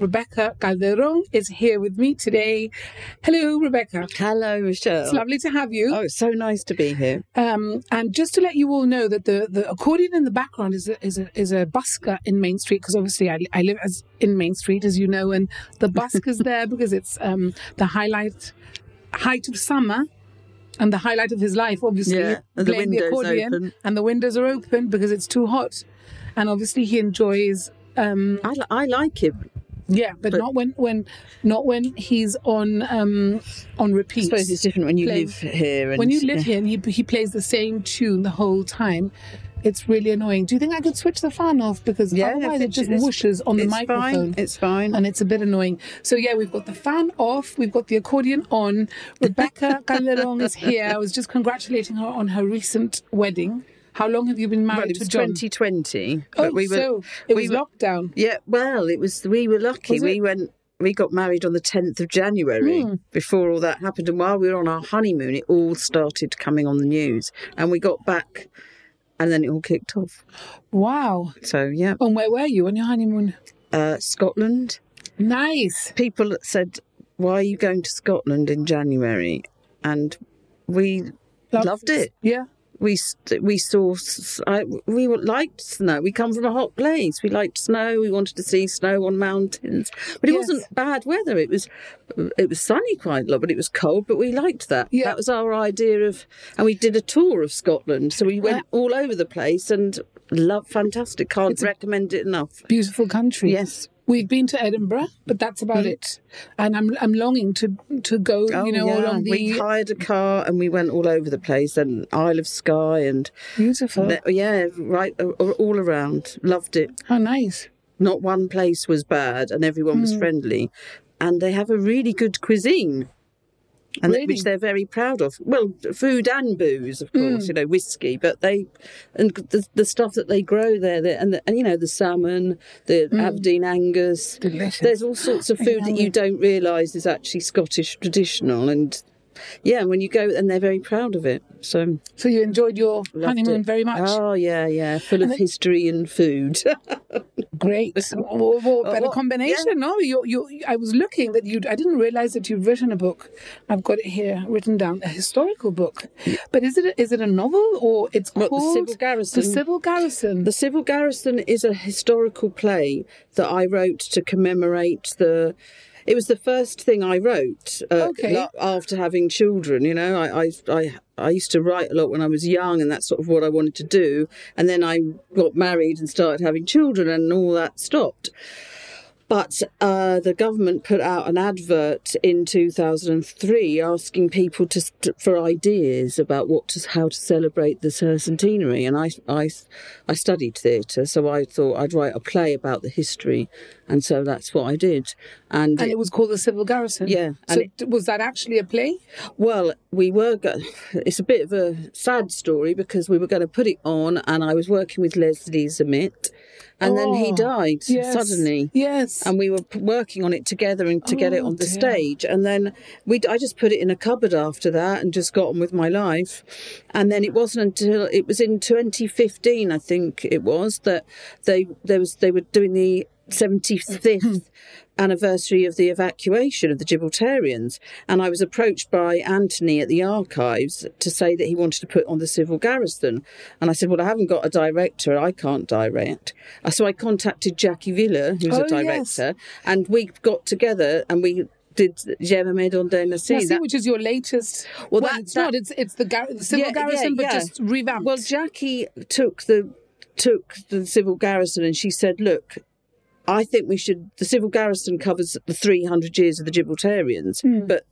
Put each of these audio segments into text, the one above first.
Rebecca Calderon is here with me today. Hello, Rebecca. Hello, Michelle. It's lovely to have you. Oh, it's so nice to be here. Um, and just to let you all know that the, the accordion in the background is a, is a, is a busker in Main Street because obviously I, I live as in Main Street, as you know, and the busker's there because it's um, the highlight height of summer and the highlight of his life, obviously, Yeah, and the playing windows accordion, open. and the windows are open because it's too hot, and obviously he enjoys. Um, I, li- I like it. Yeah, but, But- not when when not when he's on um, on I repeat. suppose it's different when you Playing- live here. And, when you live here and he, he plays the same tune the whole time, it's really annoying. Do you think I could switch the fan off because Yeah, otherwise it just whooshes on the it's microphone? Fine. It's fine. and it's a bit annoying. So yeah, we've got the fan off, we've got the accordion on. Rebecca Calderon is here. I was just congratulating her on her recent wedding. How long have you been married well, it to was John? 2020. oh, we were, so it we was were- lockdown. Yeah, well, it was. We were lucky. We went. We got married on the 10th of January Hmm. before all that happened. And while we were on our honeymoon, it all started coming on the news. And we got back and then it all kicked off. Wow. So, yeah. And where were you on your honeymoon? Uh, Scotland. Nice. people said, "Why are you going to Scotland in January?" And we loved it. Yeah. We we saw I, we liked snow. We come from a hot place. We liked snow. We wanted to see snow on mountains, but it Yes. wasn't bad weather. It was it was sunny quite a lot, but it was cold. But we liked that. Yeah. That was our idea of, and we did a tour of Scotland. So we went all over the place and love fantastic. Can't It's recommend it enough. Beautiful country. Yes. We've been to Edinburgh, but that's about it. And I'm I'm longing to to go, you know, Oh, yeah. along the we hired a car and we went all over the place and Isle of Skye and beautiful. yeah, right all around. Loved it. How nice. Not one place was bad and everyone Hmm. was friendly. And they have a really good cuisine. And Really? which they're very proud of. Well, food and booze, of course, Hmm. you know, whiskey, but they and the, the stuff that they grow there, the, and the, and you know the salmon, the Aberdeen Angus, Hmm. Delicious. there's all sorts of food that you don't realise is actually Scottish traditional, and yeah, when you go, and they're very proud of it. So um, So you enjoyed your honeymoon it. very much. Oh yeah, yeah, full of then- history and food. Great. What, what oh, better what- combination? No, you, you. I was looking that you. I didn't realize that you'd written a book. I've got it here written down, a historical book. But is it a, is it a novel or it's What, the called Civil Garrison? The Civil Garrison. The Civil Garrison is a historical play that I wrote to commemorate the. It was the first thing I wrote uh, Okay. after having children. You know, I, I I I used to write a lot when I was young, and that's sort of what I wanted to do. And then I got married and started having children, and all that stopped. But uh, the government put out an advert in 2003 asking people to st- for ideas about what to, how to celebrate the centenary, and I I, I studied theatre, so I thought I'd write a play about the history, and so that's what I did. And, and it was called the Civil Garrison. Yeah, So d- was that actually a play? well, we were. Go- it's a bit of a sad story because we were going to put it on, and I was working with Leslie Zammitt, and then he Oh, died Yes. suddenly Yes. and we were working on it together and to get it Oh, on the dear. stage and then we I just put it in a cupboard after that and just got on with my life and then it wasn't until it was in 2015 I think it was that they there was they were doing the 75th anniversary of the evacuation of the Gibraltarians. And I was approached by Anthony at the archives to say that he wanted to put on the civil garrison. And I said, Well, I haven't got a director, I can't direct. Uh, So I contacted Jackie Villa, who's Oh, a director, and we got together and we did Jeremy Donde Now, Nassi. see, which is your latest? Well, Well, that- it's that- not. It's it's the, gar- the Civil Yeah, Garrison, yeah, but yeah. just revamped. Well, Jackie took the took the civil garrison and she said, "Look, I think we should. The civil garrison covers the 300 years of the Gibraltarians, Hmm. but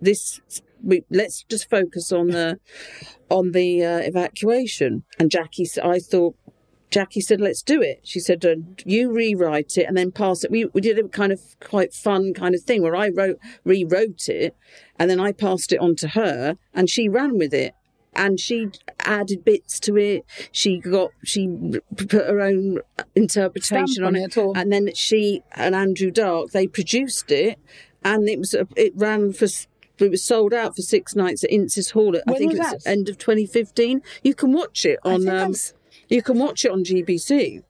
this we let's just focus on the on the uh, evacuation." And Jackie, I thought. Jackie said, "Let's do it." She said, uh, "You rewrite it and then pass it." We we did a kind of quite fun kind of thing where I wrote rewrote it, and then I passed it on to her, and she ran with it and she added bits to it. She got she put her own interpretation Stamp on it, or- and then she and Andrew Dark they produced it, and it was it ran for. It was sold out for six nights at Ince's Hall. At, I think it was that? end of 2015. You can watch it on. Um, you can watch it on GBC.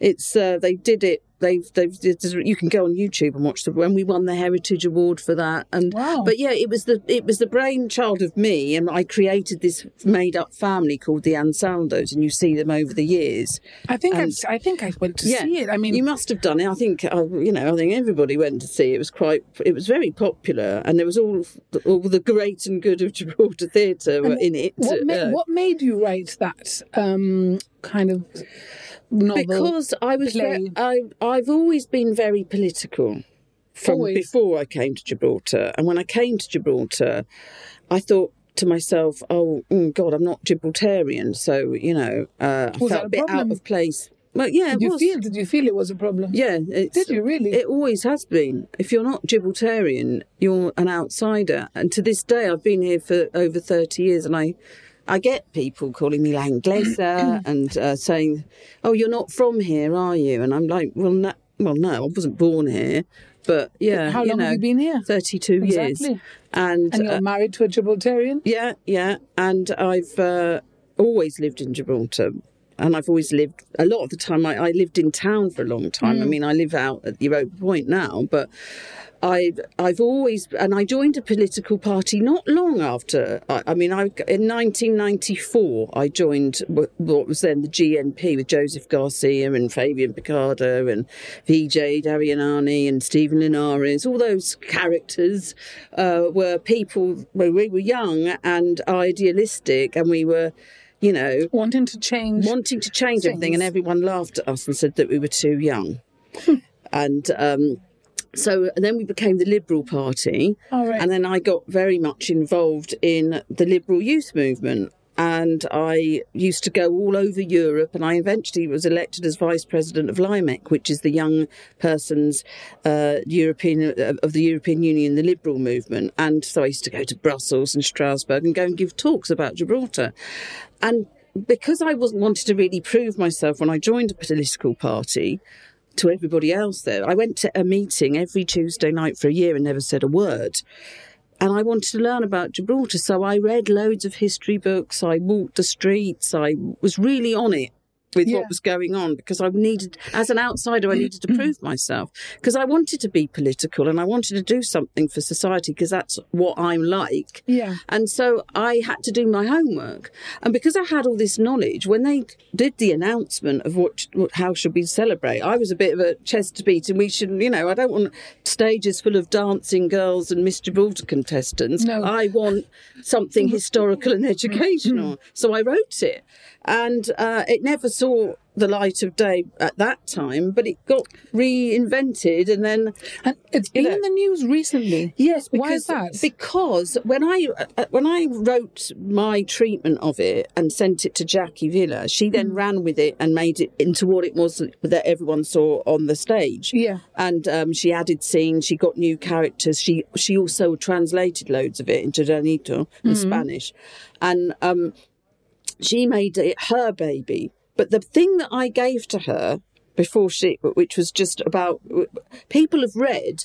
It's uh, they did it they've they've you can go on YouTube and watch the when we won the Heritage Award for that. And Wow. but yeah, it was the it was the brainchild of me, and I created this made up family called the Ansaldos, and you see them over the years. I think And- I, I think I went to Yeah, see it. I mean, you must have done it. I think uh, you know. I think everybody went to see it. It was quite. It was very popular, and there was all all the great and good of Gibraltar theatre were in it. what, ma- uh, what made you write that um, kind of novel? because I was very, I I've always been very political from Always. before I came to Gibraltar, and when I came to Gibraltar, I thought to myself, "Oh mm, God, I'm not Gibraltarian," so you know, uh, I felt a bit problem? out of place. Well, yeah, did you was. feel? Did you feel it was a problem? Yeah, it's, Did you really? It always has been. If you're not Gibraltarian, you're an outsider. And to this day, I've been here for over 30 years, and I, I get people calling me Langlesa and uh, saying, "Oh, you're not from here, are you?" And I'm like, "Well, no, well, no, I wasn't born here, but yeah, How you long know, have you been here? 32 years, and, And you're uh, married to a Gibraltarian? yeah, yeah, and I've uh, always lived in Gibraltar. And I've always lived a lot of the time. I, I lived in town for a long time. I mean, I live out at the Europa Point now, but I I've always and I joined a political party not long after. I, I mean, I in 1994 I joined what was then the GNP with Joseph Garcia and Fabian Picardo and Vijay Daryanani and Steven Linares. All those characters uh, were people. Well, we were young and idealistic, and we were, you know, Wanting to change. wanting to change everything, and everyone laughed at us and said that we were too young. and um, so then we became the Liberal Party, All right. and then I got very much involved in the Liberal youth movement. And I used to go all over Europe, and I eventually was elected as vice president of LYMEC, which is the young person's uh, European of the European Union, the Liberal movement. And so I used to go to Brussels and Strasbourg and go and give talks about Gibraltar. And because I wasn't wanted to really prove myself when I joined a political party to everybody else there, I went to a meeting every Tuesday night for a year and never said a word. And I wanted to learn about Gibraltar, so I read loads of history books. I walked the streets. I was really on it with Yeah. what was going on because I needed, as an outsider, I needed to mm-hmm. prove myself because I wanted to be political and I wanted to do something for society because that's what I'm like. Yeah. And so I had to do my homework. And because I had all this knowledge, when they did the announcement of what, what how should we celebrate, I was a bit of a chest to beat, and we should, you know, I don't want stages full of dancing girls and Miss Gibraltar contestants. No. I want something mm-hmm. historical and mm-hmm. educational. so I wrote it, and uh, it never saw the light of day at that time, but it got reinvented, and then And it's been know- in the news recently. Yes, because Why is that? because when I uh, when I wrote my treatment of it and sent it to Jackie Villa, she then ran with it and made it into what it was that everyone saw on the stage. Yeah. and um, she added scenes. She got new characters. She she also translated loads of it into Llanito in Mm-hmm. Spanish, and um, she made it her baby. But the thing that I gave to her before she, which was just about people have read,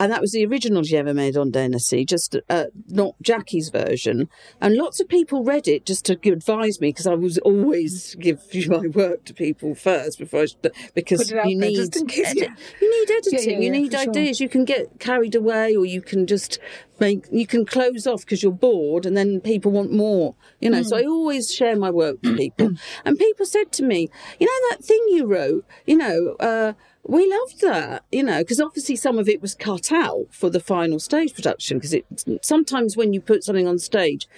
and that was the original she ever made on Denessy, just uh, not Jackie's version. And lots of people read it just to advise me because I was always give my work to people first before I, should- because Put it out you need edit- yeah. you need editing, yeah, you yeah, need for sure. ideas. You can get carried away, or you can just make you can close off because you're bored, and then people want more. You know, Hmm. so I always share my work with people, and people said to me, you know, that thing you wrote, you know. Uh, we loved that, you know, because obviously some of it was cut out for the final stage production. Because it sometimes when you put something on stage,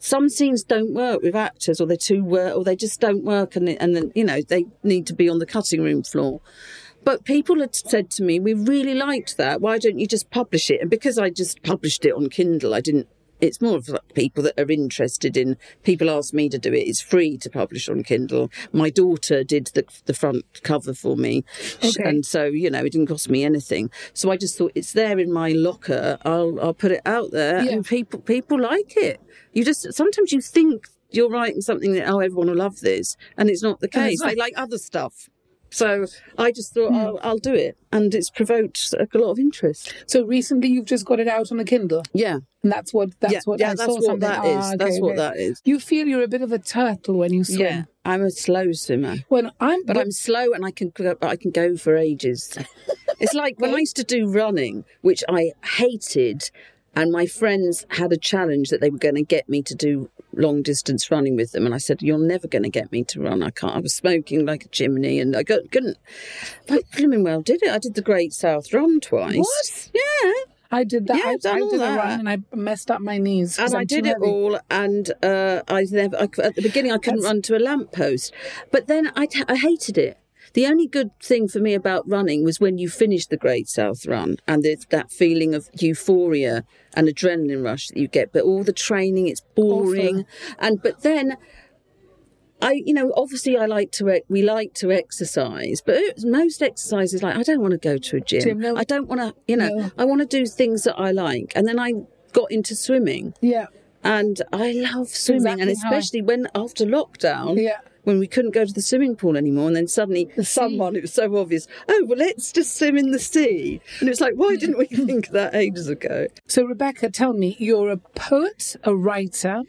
some scenes don't work with actors, or they're too work, or they just don't work, and and then you know they need to be on the cutting room floor. But people had said to me, "We really liked that. Why don't you just publish it?" And because I just published it on Kindle, I didn't. It's more of people that are interested in. People ask me to do it. It's free to publish on Kindle. My daughter did the the front cover for me, Okay. and so you know it didn't cost me anything. So I just thought it's there in my locker. I'll I'll put it out there, Yeah. and people people like it. You just sometimes you think you're writing something that oh everyone will love this, and it's not the case. They like other stuff. So I just thought Hmm. I'll, I'll do it, and it's provoked a lot of interest. So recently you've just got it out on a Kindle. Yeah, And that's what that's yeah, what yeah. I That's saw what that is. Ah, that's okay, what that is. You feel you're a bit of a turtle when you swim. Yeah, I'm a slow swimmer. When I'm, But I'm slow and I can go, I can go for ages. It's like when I used to do running, which I hated, and my friends had a challenge that they were going to get me to do long distance running with them, and I said, "You're never going to get me to run. I can't." I was smoking like a chimney, and I couldn't. I blooming well did it. I did the Great South Run twice. What? Yeah. I did that. Yeah, I, done I all did a that. run and I messed up my knees. and I I'm did it heavy. all, and uh, I never. I, at the beginning, I couldn't run to a lamppost, but then I, I hated it. The only good thing for me about running was when you finish the Great South Run and there's that feeling of euphoria and adrenaline rush that you get. But all the training, it's boring, and but then. I, you know, obviously I like to, we like to exercise, but most exercises like, I don't want to go to a gym. Gym, no. I don't want to, you know, No. I want to do things that I like. And then I got into swimming Yeah. and I love swimming, and exactly I- especially when after lockdown, Yeah. when we couldn't go to the swimming pool anymore, and then suddenly The someone, it was so obvious, oh, well, let's just swim in the sea. And it's like, why didn't we think of that ages ago? So, Rebecca, tell me, you're a poet, a writer,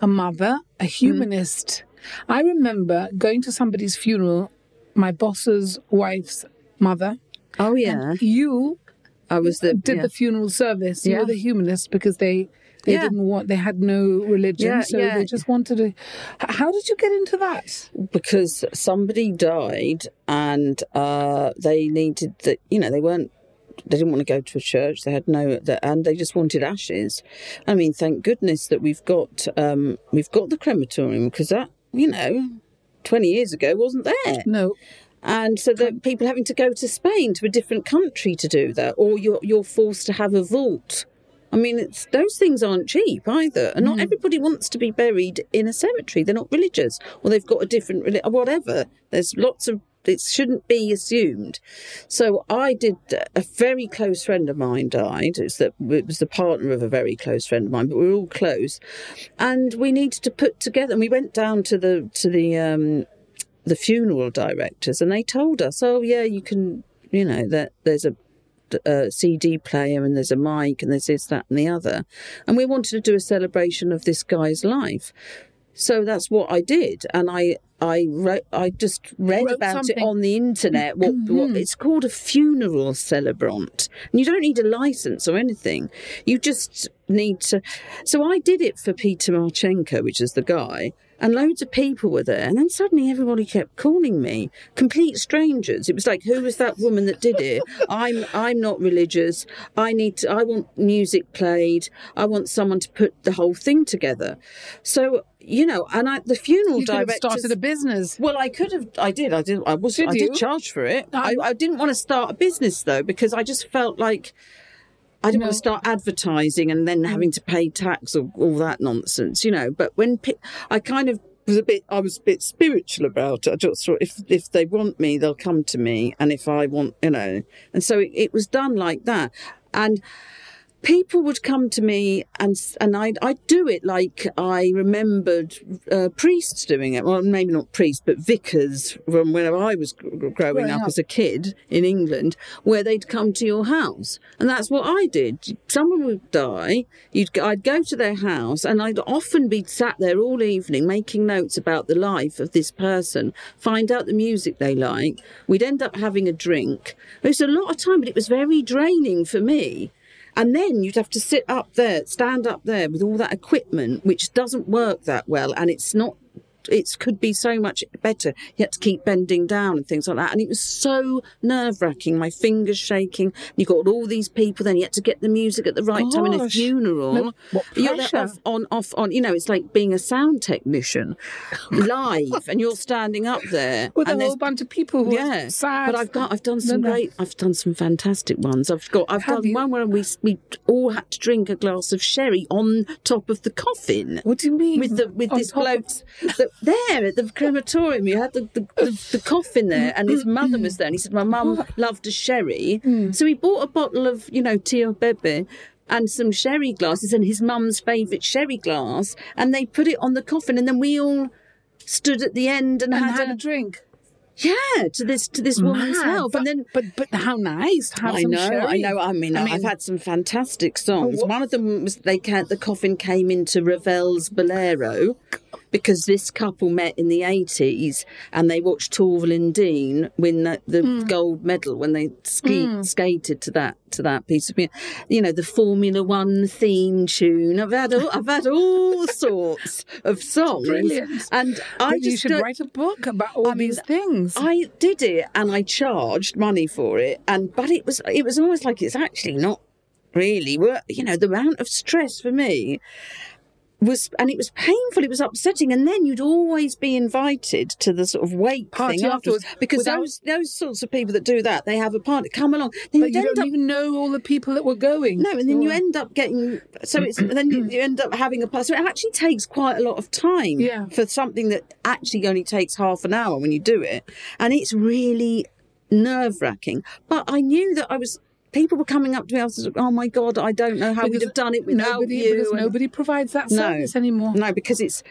a mother, a hmm. humanist. I remember going to somebody's funeral, my boss's wife's mother. Oh, yeah. You I was the. did yeah. the funeral service. You Yeah. were the humanist because they they Yeah. didn't want they had no religion, so they just wanted to. How did you get into that? because somebody died and uh, they needed that you know they weren't they didn't want to go to a church they had no and they just wanted ashes i mean thank goodness that we've got um, we've got the crematorium because that you know 20 years ago wasn't there No, and so the people having to go to Spain to a different country to do that, or you're you're forced to have a vault. I mean, it's those things aren't cheap either, and not everybody wants to be buried in a cemetery. They're not religious, or they've got a different reli- or whatever. There's lots of it shouldn't be assumed. So I did. A very close friend of mine died. It was the partner of a very close friend of mine, but we were all close, and we needed to put together. And we went down to the to the um, the funeral directors and they told us, oh yeah, you can, you know, that there's a, a CD player and there's a mic and there's this, that, and the other, and we wanted to do a celebration of this guy's life. So that's what I did, and I I wrote, I just read Wrote about something. it on the internet. What, mm-hmm. what it's called a funeral celebrant, and you don't need a license or anything. You just need to. So I did it for Peter Marchenko, which is the guy, and loads of people were there. And then suddenly everybody kept calling me, complete strangers. It was like, who was that woman that did it? I'm I'm not religious. I need to. I want music played. I want someone to put the whole thing together. So you know, and I, the funeral you could have director started a business. well, I could have. I did. I didn't. I was. Did I did charge for it. I, I didn't want to start a business though because I just felt like I didn't want to start advertising and then having to pay tax or all that nonsense, you know. But when pe- I kind of was a bit, I was a bit spiritual about it. I just thought if if they want me, they'll come to me, and if I want, you know, and so it, it was done like that, and people would come to me and and I'd, I'd do it like I remembered uh, priests doing it. Well, maybe not priests, but vicars from when I was growing Growing up, up. as a kid in England, where they'd come to your house, and that's what I did. Someone would die, you'd I'd go to their house, and I'd often be sat there all evening making notes about the life of this person, find out the music they like. We'd end up having a drink. It was a lot of time, but it was very draining for me. And then you'd have to sit up there, stand up there with all that equipment, which doesn't work that well, and it's not. It could be so much better. You had to keep bending down and things like that, and it was so nerve wracking. My fingers shaking. You got all these people. Then you had to get the music at the right time in a funeral. What You're pressure. off on off on. You know, it's like being a sound technician live, and you're standing up there With and a whole bunch of people who yeah, are sad. but I've got I've done some No, no. great I've done some fantastic ones. I've got I've Have done you? one where we we all had to drink a glass of sherry on top of the coffin. What do you mean? With the with On this bloke that, there at the crematorium, you had the, the, the, the coffin there, and his mother was there, and he said my mum loved a sherry, mm. so he bought a bottle of you know Tio Pepe. And some sherry glasses, and his mum's favourite sherry glass, and they put it on the coffin, and then we all stood at the end and, and had, had a, a drink. yeah to this to this woman's Mad, health, but, and then but but how nice have I know, sherry. I know. I mean, I I've mean- had some fantastic songs. Oh, what- One of them was they ca the coffin came into Ravel's Bolero, because this couple met in the 80s and they watched Torvill and Dean win the, the Hmm. gold medal when they ski, skated to that to that piece of music. You know, the Formula One theme tune. I've had all, I've had all sorts of songs, Brilliant. and I just you should don't- write a book about all I mean, these things. I did it and I charged money for it, and but it was it was almost like it's actually not really worth. You know, the amount of stress for me was, and it was painful. It was upsetting, and then you'd always be invited to the sort of wake Party thing afterwards, because without- those those sorts of people that do that, they have a party. Come along, then but you don't up even know all the people that were going. no, and then you end up getting so it's then you, you end up having a party. So it actually takes quite a lot of time Yeah. for something that actually only takes half an hour when you do it, and it's really nerve wracking. But I knew that I was. People were coming up to me. I was like, "Oh my god, I don't know how we'd have done it without nobody, you." Because and- nobody provides that No. service anymore. No, because it's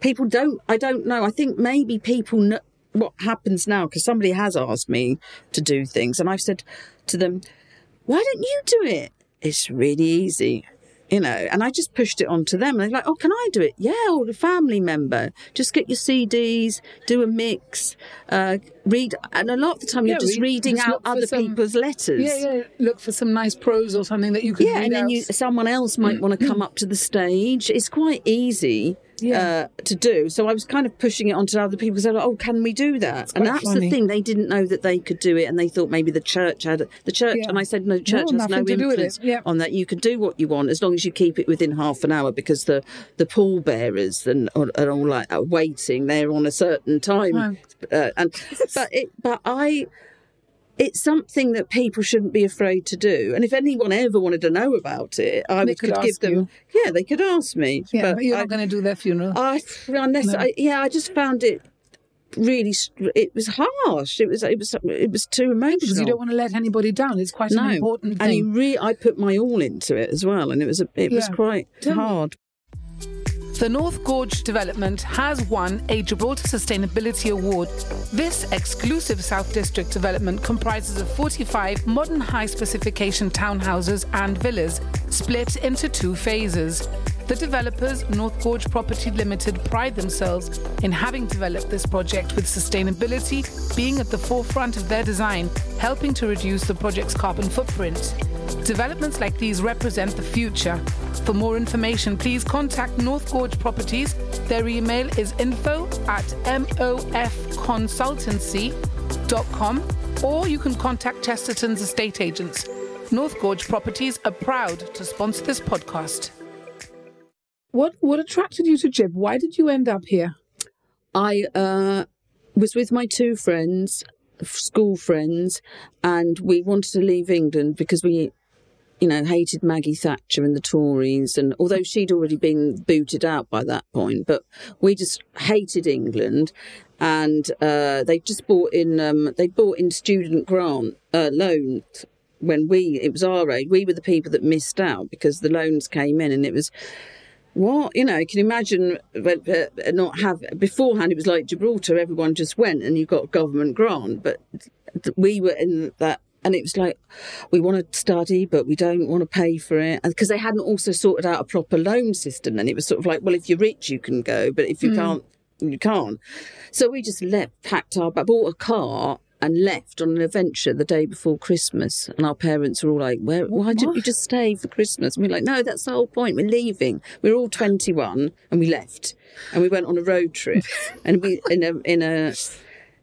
people don't. I don't know. I think maybe people know what happens now because somebody has asked me to do things, and I've said to them, "Why don't you do it? It's really easy." You know, and I just pushed it onto them. And they're like, "Oh, can I do it?" Yeah, or a family member. Just get your CDs, do a mix, uh, read, and a lot of the time you're just read- reading just out other some- people's letters. Yeah, yeah. Look for some nice prose or something that you can Yeah, and then you, someone else might want to come up to the stage. It's quite easy Yeah. uh, to do. So I was kind of pushing it onto other people because they're like, "Oh, can we do that?" and that's funny. the thing; they didn't know that they could do it, and they thought maybe the church had the church. Yeah. And I said, "No, the church No, has no nothing to do with influence. Yeah. on that. You can do what you want as long as you keep it within half an hour because the the pallbearers and are, are all like waiting. They're on a certain time, Right. uh, and but it, but I." it's something that people shouldn't be afraid to do. And if anyone ever wanted to know about it, I They could could give them. you. Yeah, they could ask me. yeah, but, you're I, not going to do their funeral. I, unless No. I, yeah, I just found it really. It was harsh. It was. It was. It was too emotional. because you don't want to let anybody down. It's quite no, an important and thing. you re- I put my all into it as well, and it was. A, it was quite Tell hard. The North Gorge development has won a Gibraltar Sustainability Award. This exclusive South District development comprises of 45 modern high specification townhouses and villas split into two phases. The developers, North Gorge Property Limited, pride themselves in having developed this project with sustainability being at the forefront of their design, helping to reduce the project's carbon footprint. Developments like these represent the future. For more information, please contact North Gorge Properties. Their email is info at mofconsultancy.com or you can contact Chesterton's estate agents. North Gorge Properties are proud to sponsor this podcast. What what attracted you to Jib? Why did you end up here? I uh, was with my two friends, school friends, and we wanted to leave England because we, you know, hated Maggie Thatcher and the Tories. And although she'd already been booted out by that point, but we just hated England. And uh, they just bought in, um, they bought in student grant uh, loans when we, it was our age, we were the people that missed out because the loans came in and it was what you know you can imagine when, uh, not have beforehand it was like gibraltar everyone just went and you got government grant but we were in that and it was like we want to study but we don't want to pay for it because they hadn't also sorted out a proper loan system and it was sort of like well if you're rich you can go but if you hmm. can't you can't so we just left packed our bought a car and left on an adventure the day before Christmas. And our parents were all like, Where, why didn't you just stay for Christmas? And we're like, no, that's the whole point. We're leaving. We're all 21 and we left. And we went on a road trip. and we, in a, in a,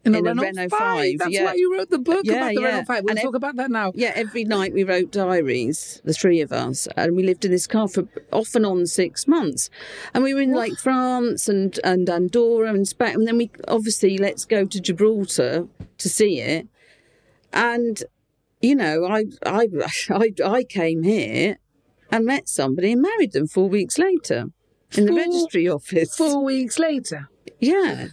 In, In a Renault, Renault 5. 5, That's yeah. why you wrote the book Yeah, about the yeah. Renault 5. We'll And talk ev- about that now. yeah, every night we wrote diaries, the three of us, and we lived in this car for off and on six months. And we were in like France and, and Andorra and Spain. And then we obviously let's go to Gibraltar to see it. And, you know, I, I, I, I came here and met somebody and married them four weeks later in the registry office. Four weeks later. Yeah.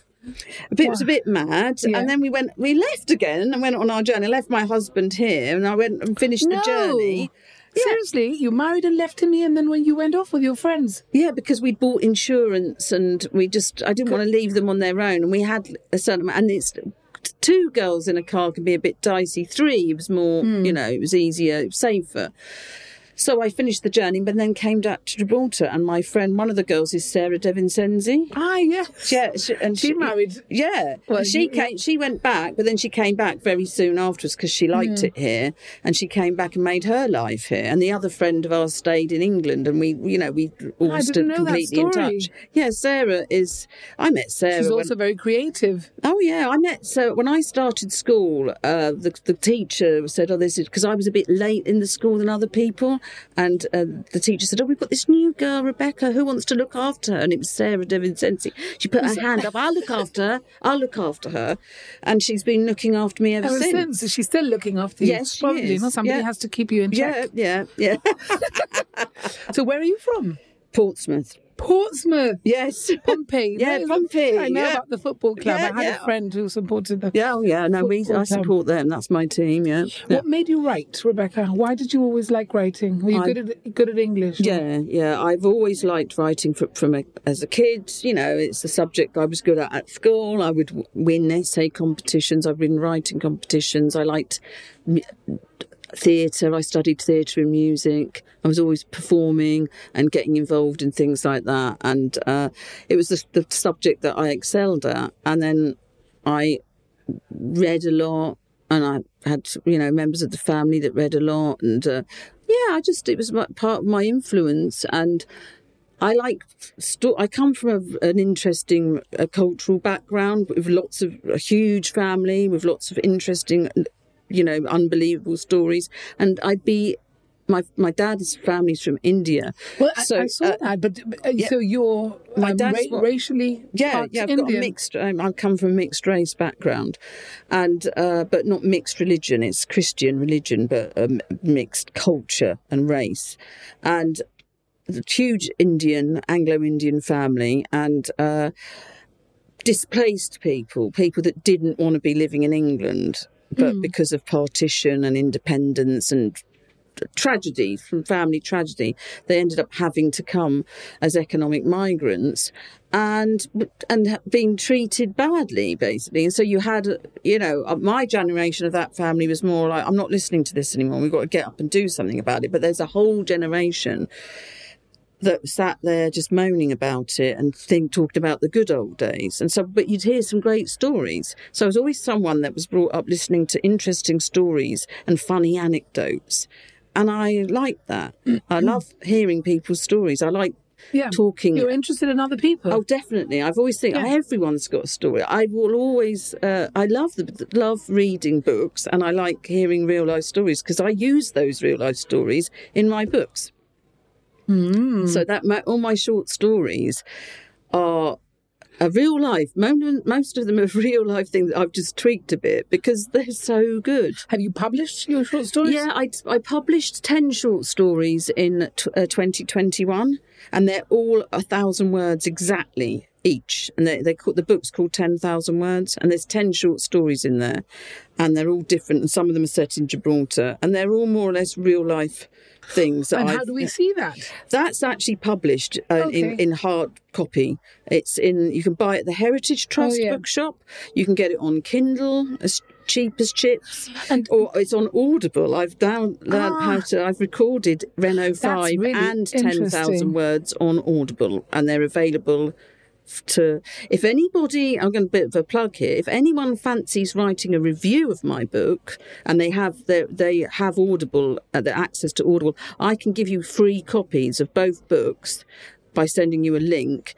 A bit, It was a bit mad. Yeah. And then we went, we left again and went on our journey. I left my husband here and I went and finished No. the journey. Yeah. Seriously, you married and left him here, and then when you went off with your friends, Yeah, because we bought insurance and we just, I didn't want to leave them on their own. And we had a certain amount, and it's two girls in a car can be a bit dicey. Three, it was more, Hmm. you know, it was easier, safer. So I finished the journey, but then came back to Gibraltar, and my friend, one of the girls, is Sarah De Vincenzi. Ah, yes. Yeah, she, and She married- Yeah, Well, she you- came. She went back, but then she came back very soon afterwards because she liked Hmm. it here, and she came back and made her life here. And the other friend of ours stayed in England, and we, you know, we all stood completely in touch. Yeah, Sarah is. I met Sarah. She's when- also very creative. Oh yeah, I met so when I started school, uh, the the teacher said, "Oh, this is because I was a bit late in the school than other people," and uh, the teacher said, "Oh, we've got this new girl, Rebecca, who wants to look after her," and it was Sarah De Vincenzi. She put her hand up, "I'll look after her. I'll look after her," and she's been looking after me ever, Ever since. since, she's still looking after you. Yes, she probably. is. Somebody Yeah. has to keep you in check. Yeah, yeah, yeah. So, where are you from? Portsmouth. Portsmouth. Yes. Pompey. Yeah, Pompey, I know yeah. about the football club. Yeah, I had yeah. a friend who supported them. Yeah, oh yeah. No, we I support them. That's my team. Yeah. What made you write, Rebecca? Why did you always like writing? Were you I- good at good at English? Yeah, yeah. I've always liked writing from, from a, as a kid. You know, it's a subject I was good at at school. I would win essay competitions. I've been writing competitions. I liked theatre. I studied theatre and music. I was always performing and getting involved in things like that. And uh, it was the, the subject that I excelled at. And then I read a lot and I had you know members of the family that read a lot and uh, yeah I just it was part of my influence and I like I come from a, an interesting uh, cultural background with lots of a huge family with lots of interesting you know unbelievable stories and I'd be my my dad's family's from India Well, I, So, I saw uh, that, but uh, so you're My um, dad's ra- racially yeah, yeah. I've Indian. got a mixed. Um, I come from a mixed race background, and uh, but not mixed religion. It's Christian religion, but um, mixed culture and race, and a huge Indian Anglo-Indian family, and. Uh, displaced people, people that didn't want to be living in England, but because of partition and independence and tragedy from family tragedy they ended up having to come as economic migrants and and being treated badly basically. And so you had you know uh, my generation of that family was more like i'm not listening to this anymore. We've got to get up and do something about it. But there's a whole generation that sat there just moaning about it and think talked about the good old days and so but you'd hear some great stories so i was always someone that was brought up listening to interesting stories and funny anecdotes and i like that i love hearing people's stories i like yeah. talking You're interested in other people. Oh, definitely. I've always think Yeah. everyone's got a story. I will always. Uh, I love the love reading books, and I like hearing real life stories because I use those real life stories in my books. Hmm. So that my, all my short stories are a real life. Mo- Most of them are real life things I've just tweaked a bit because they're so good. Have you published your short stories? Yeah, I, I published 10 short stories in t- uh, 2021, and they're all a thousand words exactly each. And they, they call, the book's called 10,000 Words, and there's 10 short stories in there, and they're all different, and some of them are set in Gibraltar, and they're all more or less real life things. And how I've- do we see that? That's actually published uh, in, Okay. in hard copy. It's in, you can buy it at the Heritage Trust Oh, yeah. bookshop, you can get it on Kindle as cheap as chips And- or it's on Audible. I've down learned Ah. how to. I've recorded Renault Five really and ten thousand Words on Audible, and they're available. To if anybody, I'm going to bit of a plug here. If anyone fancies writing a review of my book, and they have their, they have Audible, uh, the access to Audible, I can give you free copies of both books by sending you a link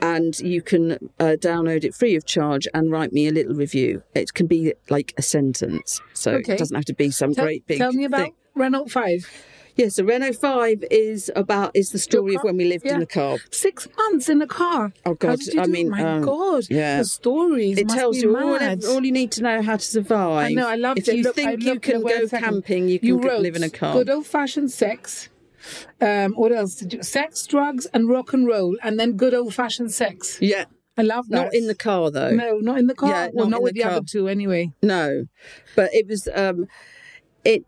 and you can uh, download it free of charge and write me a little review. It can be like a sentence, so Okay. it doesn't have to be some Tell, great big tell me about thing. Renault 5. Yeah, so Renault 5 is about is the story of when we lived yeah. in the car. Six months in the car. Oh, God, I mean, my um, God, yeah. the stories. It tells you all, all you need to know how to survive. I know, I loved if it. you Look, think you can go camping, you can You wrote live in a car. Good old fashioned sex. Um, what else did you? Sex, drugs, and rock and roll, and then good old fashioned sex. Yeah, I love that. not in the car though. No, not in the car. Yeah, well, not not with the the, other two anyway. No, but it was um, it.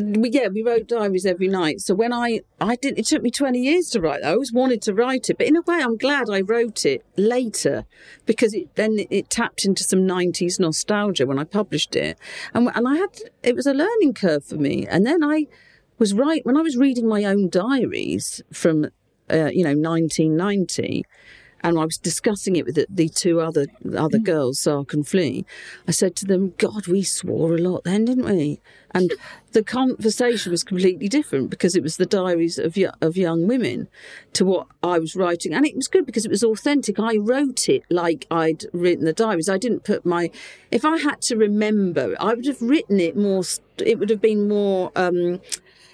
We, yeah, we wrote diaries every night. So when I I did, it took me twenty years to write. I always wanted to write it, but in a way, I'm glad I wrote it later because it then it tapped into some '90s nostalgia when I published it, and and I had it was a learning curve for me. And then I was right when I was reading my own diaries from, uh, you know, 1990, and I was discussing it with the, the two other other Mm. girls, Sark and Flea. I said to them, "God, we swore a lot then, didn't we?" And the conversation was completely different because it was the diaries of of young women to what I was writing, and it was good because it was authentic. I wrote it like I'd written the diaries. I didn't put my. If I had to remember, I would have written it more. It would have been more. Um,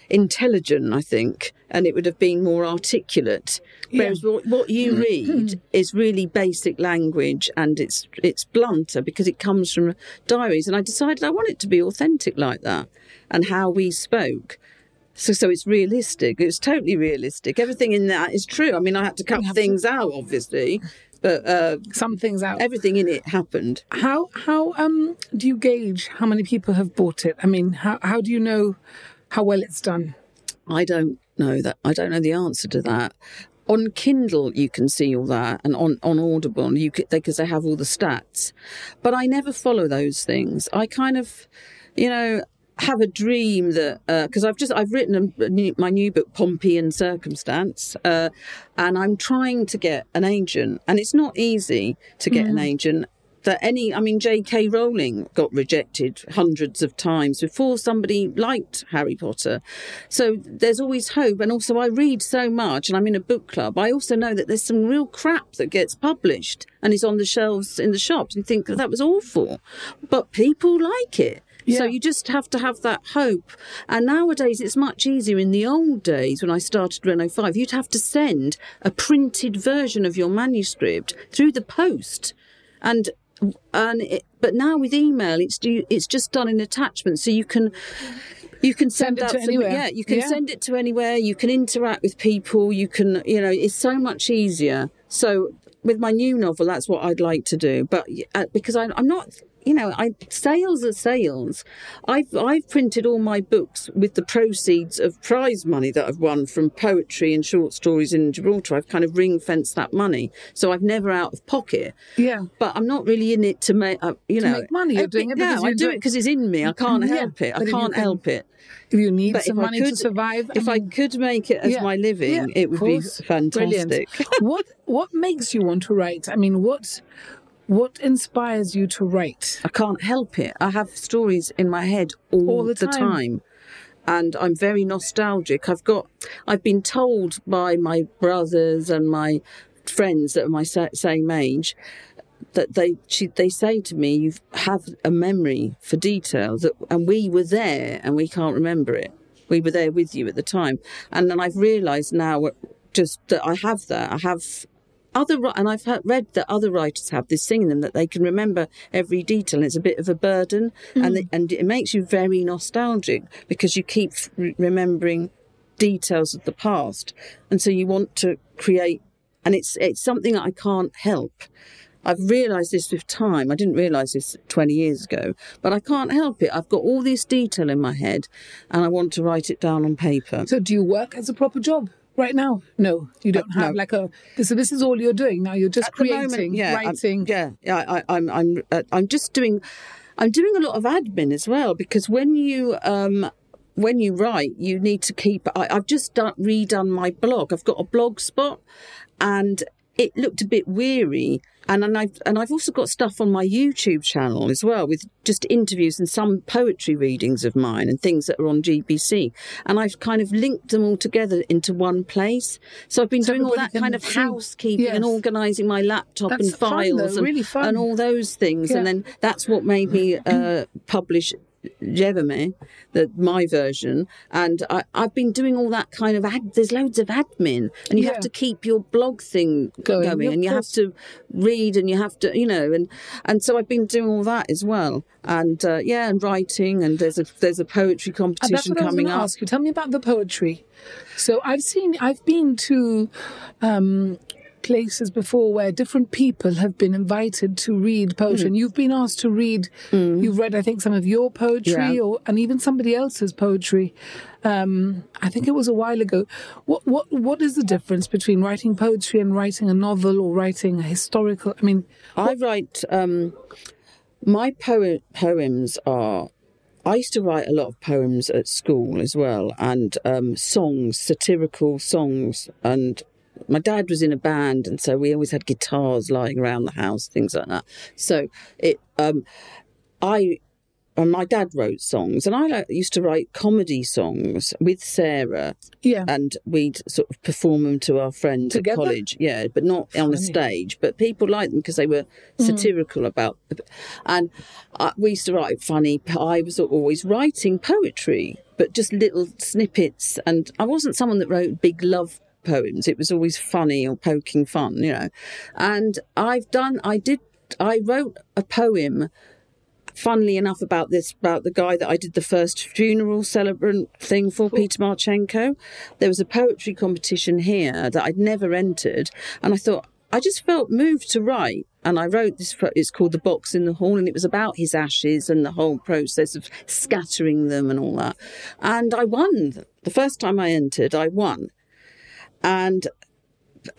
intelligent, I think, and it would have been more articulate. Whereas what, what you read is really basic language and it's it's blunter because it comes from diaries. And I decided I want it to be authentic like that, and how we spoke. So, so it's realistic. It's totally realistic. Everything in that is true. I mean, I had to cut to- things out, obviously, but uh, Some things out. everything in it happened. How how um do you gauge how many people have bought it? I mean, how how do you know how well it's done? I don't know that. I don't know the answer to that. On Kindle, you can see all that, and on, on Audible, you because they, have all the stats. But I never follow those things. I kind of, you know, have a dream that because I've just I've written a, a new, my new book Pompey and Circumstance, uh, and I'm trying to get an agent, and it's not easy to get an agent that any i mean j.k rowling got rejected hundreds of times before somebody liked harry potter so there's always hope and also i read so much and i'm in a book club i also know that there's some real crap that gets published and is on the shelves in the shops and think that was awful but people like it so you just have to have that hope. And nowadays it's much easier. In the old days, when I started Renault 5, you'd have to send a printed version of your manuscript through the post. And and it, but now with email, it's do it's just done in attachments, so you can you can send, Send it to anywhere. Yeah, you can Yeah. send it to anywhere. You can interact with people. You can you know it's so much easier. So with my new novel, that's what I'd like to do. But uh, because I, I'm not. You know, I sales are sales. I've I've printed all my books with the proceeds of prize money that I've won from poetry and short stories in Gibraltar. I've kind of ring fenced that money, so I've never out of pocket Yeah. but I'm not really in it to make uh, you To know make money. You're Uh, doing it no, I do it because it's in me. I can't Yeah, help it. I but if you can't can- help it. If you need But some I money could, to survive, if I mean, could make it as yeah, my living, yeah, it would be fantastic. What what makes you want to write? I mean, what what inspires you to write? I can't help it. I have stories in my head all, All the the, time. time. And I'm very nostalgic. I've got, I've been told by my brothers and my friends that are my same age that they she, they say to me, "You have a memory for detail that, and we were there, and we can't remember it. We were there with you at the time." And then I've realised now, just that I have that. I have other and I've heard, read that other writers have this thing in them that they can remember every detail. And It's a bit of a burden, and hmm. the, and it makes you very nostalgic because you keep re- remembering details of the past, and so you want to create. And it's it's something that I can't help. I've realised this with time. I didn't realise this 20 years ago, but I can't help it. I've got all this detail in my head, and I want to write it down on paper. So, do you work as a proper job right now? No, you don't Uh, have no. like a. So this is all you're doing now. You're just At the moment, creating, yeah, I'm- writing. yeah, yeah. I, I'm, I'm, uh, I'm just doing, I'm doing a lot of admin as well because when you, um, when you write, you need to keep. I, I've just done, redone my blog. I've got a blog spot, and it looked a bit weary. And, and I've and I've also got stuff on my YouTube channel as well with just interviews and some poetry readings of mine and things that are on GBC. And I've kind of linked them all together into one place. So I've been So doing all that kind of see. housekeeping and organising my laptop That's and files though, and, really fun. and all those things. Yeah. And then that's what made me uh, publish Jevame, the my version. And I, I've been doing all that kind of ad. There's loads of admin, and you Yeah. have to keep your blog thing Going, going, and you have to read, and you have to, you know, and and so I've been doing all that as well. And uh, yeah, and writing, and there's a there's a poetry that's competition what I was coming up. ask you. Tell me about the poetry. So I've seen, I've been to um, places before where different people have been invited to read poetry, Hmm. and you've been asked to read. You've read, I think, some of your poetry, Yeah. or and even somebody else's poetry. Um, I think it was a while ago. What what what is the difference between writing poetry and writing a novel or writing a historical? I mean, I write um, my poe- poems are I used to write a lot of poems at school as well, and um, songs, satirical songs, and my dad was in a band, and so we always had guitars lying around the house, things like that. So it, um, I and my dad wrote songs, and I like, used to write comedy songs with Sarah, Yeah. and we'd sort of perform them to our friends Together? at college. Yeah, but not on a stage. But people liked them because they were satirical about. And uh, we used to write funny. I was always writing poetry, but just little snippets. And I wasn't someone that wrote big love poems. It was always funny or poking fun, you know. And I've done. I did. I wrote a poem funnily enough about this about the guy that I did the first funeral celebrant thing for Peter Marchenko there was a poetry competition here that I'd never entered and I thought I just felt moved to write and I wrote this it's called the box in the hall and it was about his ashes and the whole process of scattering them and all that and I won the first time I entered I won and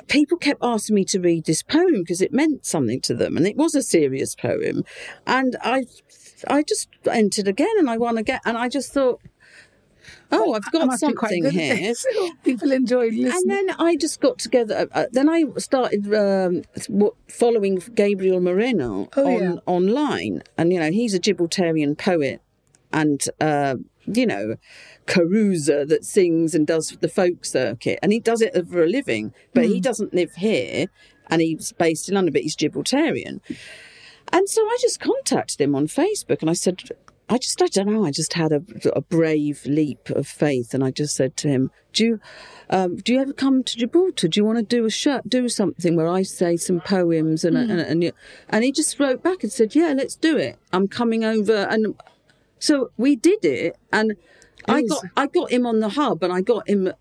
people kept asking me to read this poem because it meant something to them and it was a serious poem and i i just entered again and i won again and i just thought oh i've got must be quite something here. People enjoy listening. and then I just got together. Uh, then I started um, following Gabriel Moreno Oh, on yeah. online, and you know he's a Gibraltarian poet, and uh, you know Carusa that sings and does the folk circuit, and he does it for a living. But Hmm. he doesn't live here, and he's based in London, but he's Gibraltarian. And so I just contacted him on Facebook, and I said. I just, I don't know. I just had a, a brave leap of faith, and I just said to him, "Do you, um, do you ever come to Gibraltar? Do you want to do a show, do something where I say some poems?" And and and, and he just wrote back and said, "Yeah, let's do it. I'm coming over." And so we did it, and I was- got I got him on the hub, and I got him.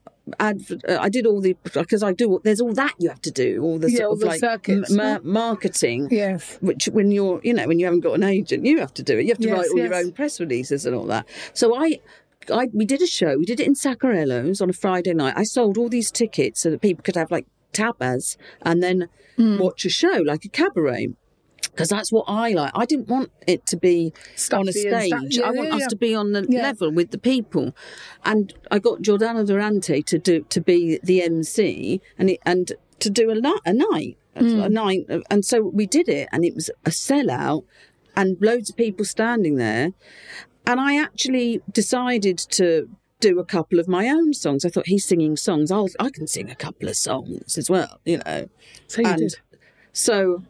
Adv- uh, I did all the because I do. There's all that you have to do. All the Yeah, sort all of the like circuits, ma- yeah. marketing yes. which when you're you know when you haven't got an agent you have to do it you have to Yes, write all your own press releases and all that so i I, we did a show. We did it in Sacarello's on a Friday night. I sold all these tickets so that people could have like tapas and then Hmm. watch a show like a cabaret. Because that's what I like. I didn't want it to be on a stage. Yeah, I want yeah, us yeah. to be on the level with the people. And I got Giordano Durante to do to be the MC and it, and to do a, a night, Hmm. a night. And so we did it, and it was a sellout, and loads of people standing there. And I actually decided to do a couple of my own songs. I thought he's singing songs. I'll I can sing a couple of songs as well, you know. So you and did. so,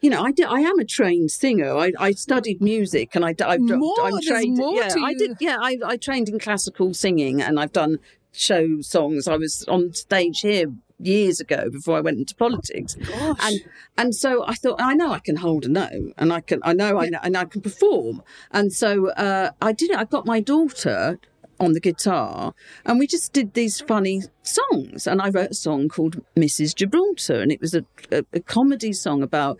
you know, I did. I am a trained singer. I, I studied music, and I, I've, More, I'm trained. yeah, I did. Yeah, I, I trained in classical singing, and I've done show songs. I was on stage here years ago before I went into politics, Gosh. and and so I thought I know I can hold a note, and I can I know I know, and I can perform, and so uh, I did it. I got my daughter on the guitar and we just did these funny songs. And i wrote a song called mrs gibraltar and it was a, a, a comedy song about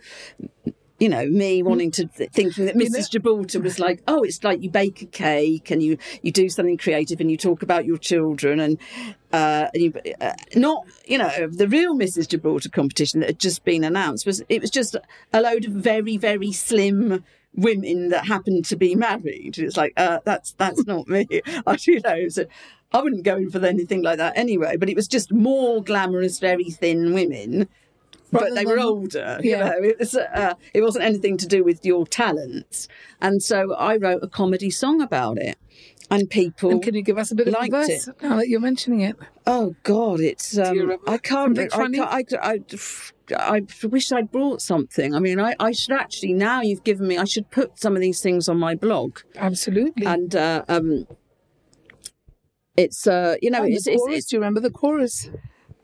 you know me wanting to th- thinking that mrs gibraltar was like oh it's like you bake a cake and you you do something creative and you talk about your children and uh, and you, uh, not you know the real mrs gibraltar competition that had just been announced was it was just a load of very very slim women that happened to be married it's like uh, that's that's not me I, you know so I wouldn't go in for anything like that anyway but it was just more glamorous very thin women but Rather they were than- older. You Yeah. know, it was uh, it wasn't anything to do with your talents. And so I wrote a comedy song about it, and people. And can you give us a bit of a liked verse it. now that you're mentioning it? oh God, it's. Um, I can't. I, can't I, I, I wish I brought something. I mean, I, I should actually now you've given me. I should put some of these things on my blog, Absolutely. and uh, um, it's uh, you know, it's, it's, it's do you remember the chorus?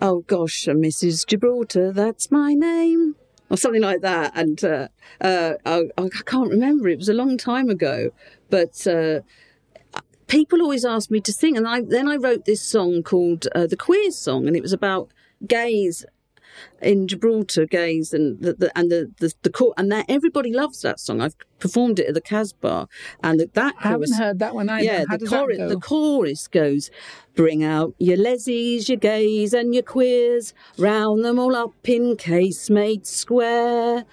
oh gosh, uh, Mrs. Gibraltar, that's my name, or something like that. And uh, uh, I, I can't remember; it was a long time ago. But uh, people always asked me to sing, and I then I wrote this song called uh, the Queer Song, and it was about gays in Gibraltar, gays, and the, the and the the, the court, and that everybody loves that song. I've performed it at the Casbah, and the, that I haven't chorus- heard that one either. yeah, How the, chorus, that the chorus goes, Bring out your lessies, your gays, and your queers, round them all up in casemate square.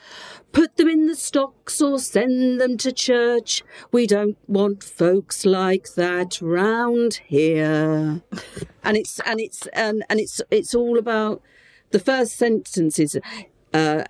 Put them in the stocks or send them to church. We don't want folks like that round here. and it's and it's and, and it's it's all about the first sentence is uh,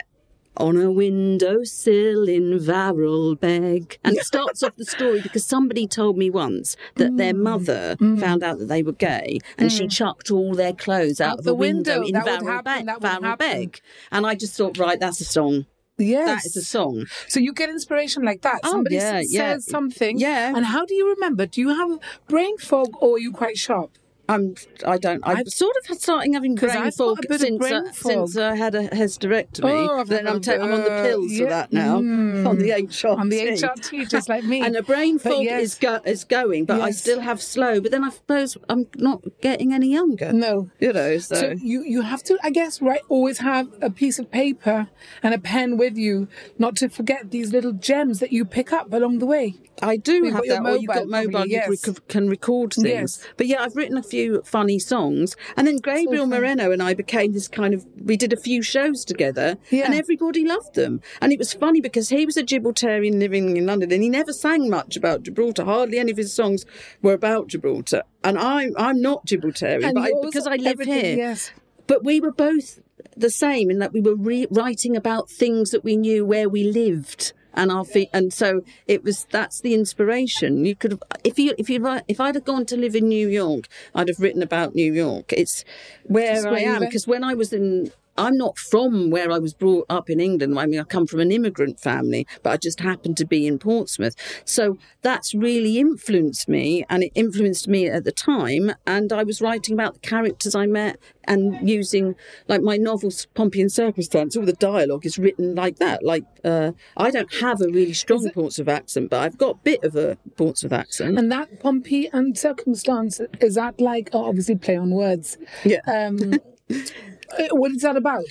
on a windowsill in Varyl Begg. And it starts off the story because somebody told me once that their Mm. mother found out that they were gay and she chucked all their clothes out, Out of the a window, window. in Varyl Begg. that would happen. Varyl Begg. And I just thought, right, that's a song. yes. That is a song. So you get inspiration like that. Oh, Somebody yeah, s- yeah. says something. Yeah. And how do you remember? Do you have brain fog or are you quite sharp? I'm, I don't. I'm I've- sort of starting having brain fog a bit of since, brain uh, since. I had a hysterectomy. Oh, then I'm, ta- I'm on the uh, pills for that now, Mm. on the HRT. On the HRT, just like me. And the brain fog yes. is go- is going, but I still have slow. But then I suppose I'm not getting any younger. no. You know, so, So you, you have to, I guess, right, always have a piece of paper and a pen with you, not to forget these little gems that you pick up along the way. I do You've have that. or you've got mobile, mobile, probably, yes. rec- can record things. Yes. But yeah, I've written a few funny songs, and then Gabriel fun. Moreno and I became this kind of. We did a few shows together, Yeah. and everybody loved them. And it was funny because he was a Gibraltarian living in London, and he never sang much about Gibraltar. Hardly any of his songs were about Gibraltar. And I, I'm not Gibraltarian, And but I, because I live here. Yes. But we were both the same in that we were re- writing about things that we knew where we lived. And our feet, and so it was. That's the inspiration. You could have, if you, if you, if I'd have gone to live in New York, I'd have written about New York. It's where where I am because when I was in, I'm not from where I was brought up in England. I mean, I come from an immigrant family, but I just happened to be in Portsmouth. So that's really influenced me, and it influenced me at the time. And I was writing about the characters I met and using, like my novels, Pompey and Circumstance, all the dialogue is written like that. Like, uh, I don't have a really strong Portsmouth accent, but I've got a bit of a Portsmouth accent. And that Pompey and circumstance, is that like, oh, obviously play on words. Yeah. Um, what is that about?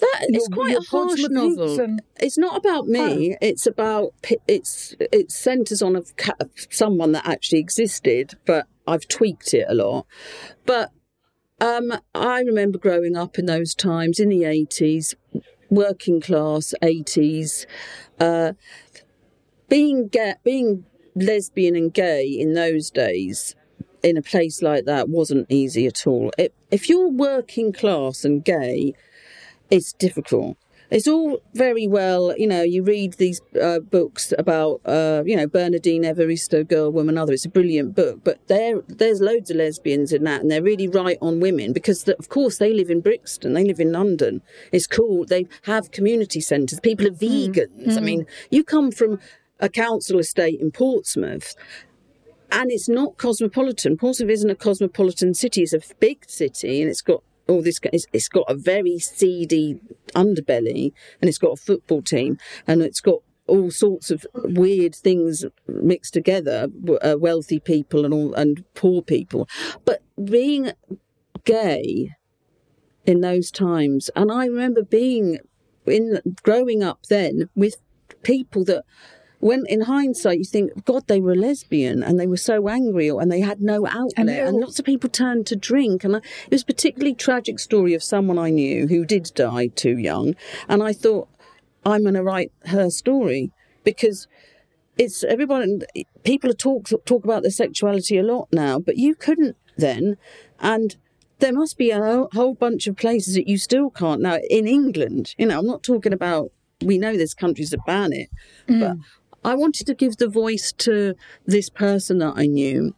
That it's quite your a harsh novel. and- It's not about me. It's about it's it centres on a someone that actually existed, but I've tweaked it a lot. But um, I remember growing up in those times in the eighties, working class eighties, uh, being ga- being lesbian and gay in those days in a place like that wasn't easy at all. It, if you're working class and gay, it's difficult. It's all very well, you know. You read these uh, books about, uh, you know, Bernardine Evaristo, Girl, Woman, Other. It's a brilliant book, but there, there's loads of lesbians in that, and they're really right on women because, the, of course, they live in Brixton, they live in London. It's cool. They have community centres. People are vegans. I mean, you come from a council estate in Portsmouth, and it's not cosmopolitan. Portsmouth isn't a cosmopolitan city. It's a big city, and it's got all this. It's, it's got a very seedy underbelly, and it's got a football team, and it's got all sorts of weird things mixed together. Uh, wealthy people and all, and poor people. But being gay in those times, and I remember being in growing up then with people that when in hindsight you think god they were lesbian and they were so angry and they had no outlet And and, lots of people turned to drink and I, it was a particularly tragic story of someone i knew who did die too young and i thought i'm going to write her story because it's everyone people talk talk about their sexuality a lot now but you couldn't then and there must be a whole- whole bunch of places that you still can't. Now in england you know i'm not talking about we know there's countries that ban it but mm. I wanted to give the voice to this person that i knew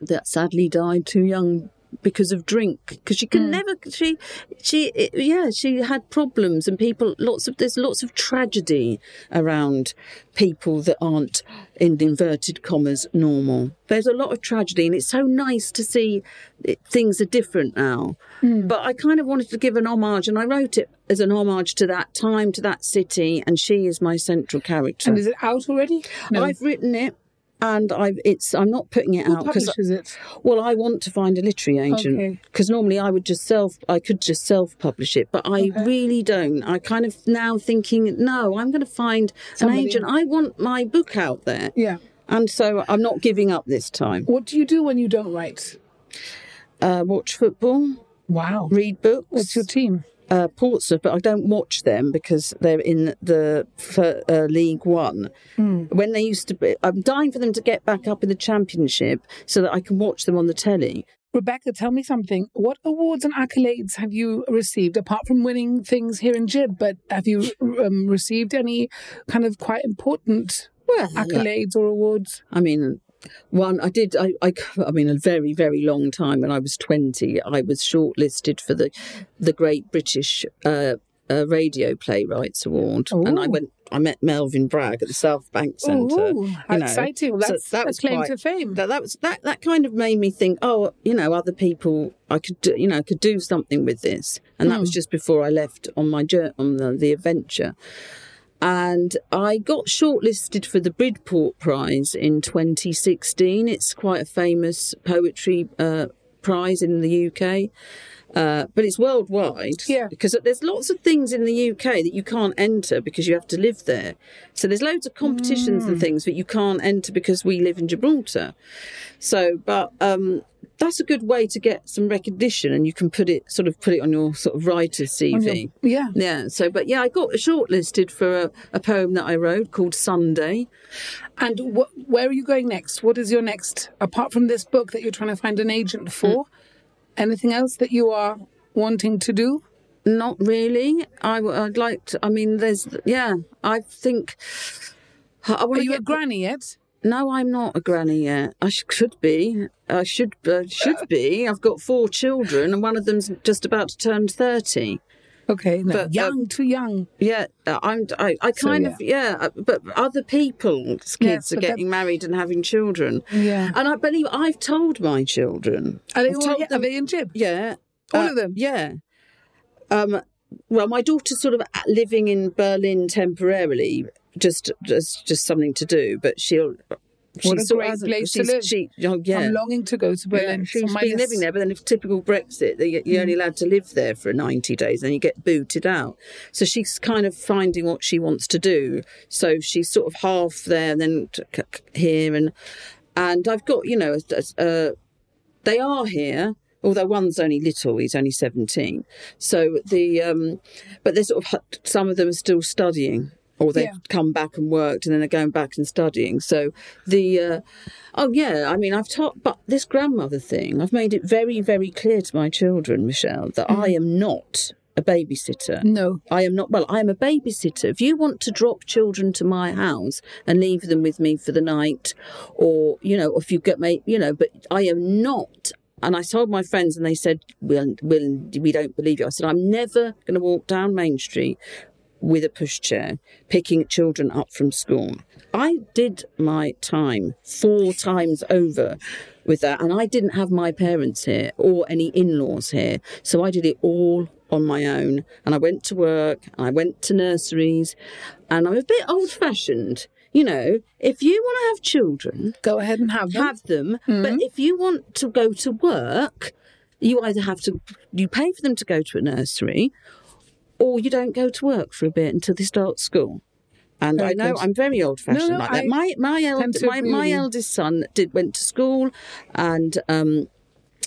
that sadly died too young because of drink because she can hmm. never she she yeah she had problems and people lots of there's lots of tragedy around people that aren't in inverted commas normal there's a lot of tragedy and it's so nice to see it, things are different now hmm. but i kind of wanted to give an homage and i wrote it as an homage to that time to that city and she is my central character And is it out already? No. I've written it. And I it's I'm not putting it Who out because publishes it? well I want to find a literary agent Okay. because normally I would just self I could just self publish it but I really don't I kind of now thinking no I'm going to find Somebody- an agent I want my book out there Yeah. and so I'm not giving up this time What do you do when you don't write? uh, watch football Wow. read books What's your team? Uh, Portsmouth, but I don't watch them because they're in the for, uh, League One. Hmm. When they used to be, I'm dying for them to get back up in the Championship so that I can watch them on the telly. Rebecca, tell me something. What awards and accolades have you received apart from winning things here in Gib? But have you um, received any kind of quite important Well, accolades or awards? I mean, one I did. I, I, I mean, a very, very long time when I was twenty, I was shortlisted for the the Great British uh, uh, Radio Playwrights Award, and I went. I met Melvyn Bragg at the South Bank Centre. Ooh, how you know. exciting! So That's that a was claim quite- to fame. that, that was that that kind of made me think oh you know other people i could do, you know I could do something with this and that was Hmm. just before i left on my journey on the, the adventure and i got shortlisted for the bridport prize in 2016 it's quite a famous poetry uh, prize in the uk uh, but it's worldwide Yeah. because there's lots of things in the UK that you can't enter because you have to live there. So there's loads of competitions Mm. and things that you can't enter because we live in Gibraltar. So, but um, that's a good way to get some recognition, and you can put it sort of put it on your sort of writer's CV. your- yeah. Yeah. So, but yeah, I got shortlisted for a, a poem that I wrote called Sunday. And wh- where are you going next? What is your next, apart from this book that you're trying to find an agent mm. for? Anything else that you are wanting to do? Not really. I, would like to. I mean, there's yeah. I think. I Are you a granny yet? No, I'm not a granny yet. I sh- should be. I should uh, should be. I've got four children, and one of them's just about to turn thirty. Okay, no, But, uh, young, too young. Yeah, uh, I'm. I, I So, kind yeah. of yeah. uh, But other people's kids are but that- getting married and having children, Yeah. and I believe I've told my children. Are they I've all told are them- they in Gib? Yeah, All uh, of them? Yeah. Um. Well, my daughter's sort of living in Berlin temporarily, just just just something to do, but she'll. What a great place to she's- live. She, oh, yeah. I'm longing to go to Berlin. Yeah, she's It's on my been living there, but then if typical Brexit, they- you're only allowed to live there for 90 days, and you get booted out. So she's kind of finding what she wants to do. So she's sort of half there, and then t- c- c- here, and and I've got you know, uh, they are here. Although one's only little, he's only seventeen. So the, um, but they're sort of some of them are still studying, or they've Yeah. come back and worked, and then they're going back and studying. So the, uh, oh yeah, I mean, I've taught, but this grandmother thing, I've made it very, very clear to my children, Michelle, that I am not a babysitter. No. I am not, well, I am a babysitter. If you want to drop children to my house and leave them with me for the night, or, you know, if you get me, you know, but I am not. And I told my friends and they said, well, well we don't believe you. I said, I'm never going to walk down Main Street with a pushchair picking children up from school. I did my time four times over with that, and I didn't have my parents here or any in laws here. So I did it all on my own. And I went to work, and I went to nurseries, and I'm a bit old fashioned. You know, if you want to have children, Go ahead and have them. have them. But hmm. if you want to go to work, you either have to you pay for them to go to a nursery, or you don't go to work for a bit until they start school. And Very I know good. I'm very old fashioned No, no, like that. I My my eld, my, my eldest son did went to school, and um,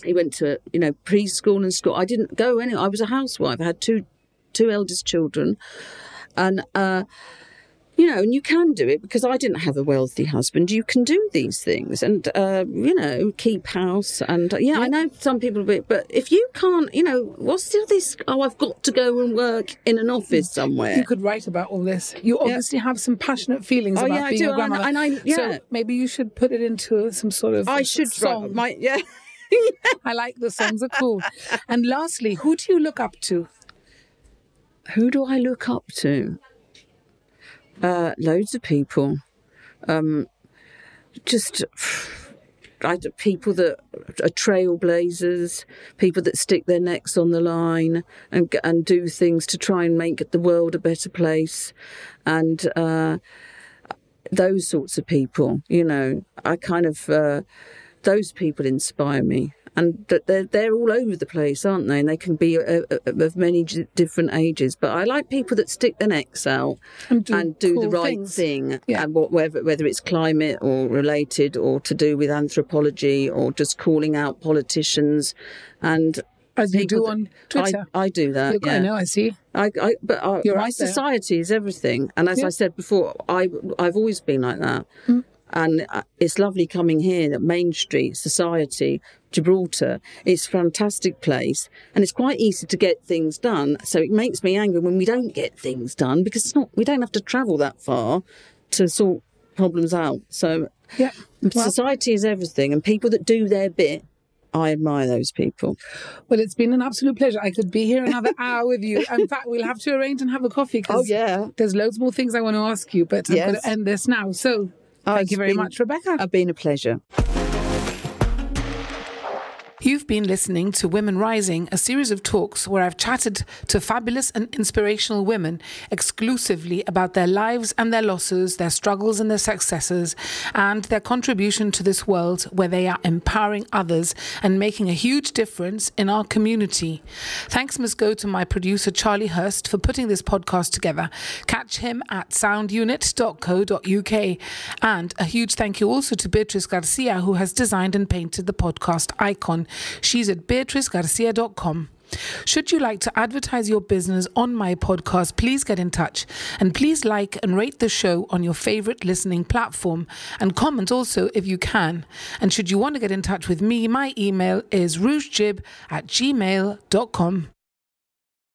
he went to you know preschool and school. I didn't go anywhere. I was a housewife. I had two two eldest children, and. Uh, you know, and you can do it because I didn't have a wealthy husband. You can do these things and, uh, you know, keep house. And uh, yeah, I know some people, but, but if you can't, you know, what's still this? Oh, I've got to go and work in an office somewhere. You could write about all this. You obviously have some passionate feelings Oh, about yeah, I being do, a and I- grandmother. and I- yeah. So maybe you should put it into some sort of I should song. write my, yeah. I like the songs are cool. and lastly, who do you look up to? Who do I look up to? Uh, loads of people. Um, just people that are trailblazers, people that stick their necks on the line and and do things to try and make the world a better place. And uh, those sorts of people, you know, I kind of, uh, those people inspire me. And that they're, they're all over the place, aren't they? And they can be uh, uh, of many different ages. But I like people that stick their necks out And do and do the right things. thing, Yeah. and wh- whether whether it's climate or related or to do with anthropology or just calling out politicians, and As you do on Twitter. I, I do that. Look, yeah. I know, I see. I, I but uh, my society is everything, and as Yeah. I said before, I I've always been like that, Mm. And uh, it's lovely coming here at Main Street Society, Gibraltar. It's a fantastic place, and it's quite easy to get things done. So it makes me angry when we don't get things done because it's not we don't have to travel that far to sort problems out. So Yeah. Well, society is everything, and people that do their bit. I admire those people. well, it's been an absolute pleasure. I could be here another hour with you. In fact, we'll have to arrange and have a coffee because Oh, yeah. there's loads more things I want to ask you, but I'm going to end this now. So Oh, thank you very been- much, Rebecca. It's been a pleasure. You've been listening to Women Rising, a series of talks where I've chatted to fabulous and inspirational women exclusively about their lives and their losses, their struggles and their successes, and their contribution to this world where they are empowering others and making a huge difference in our community. Thanks must go to my producer, Charlie Hurst, for putting this podcast together. Catch him at soundunit.co.uk. And a huge thank you also to Beatrice Garcia, who has designed and painted the podcast icon. She's at beatricegarcia.com. Should you like to advertise your business on my podcast, please get in touch and please like and rate the show on your favorite listening platform and comment also if you can. And should you want to get in touch with me, my email is rougejib at gmail.com.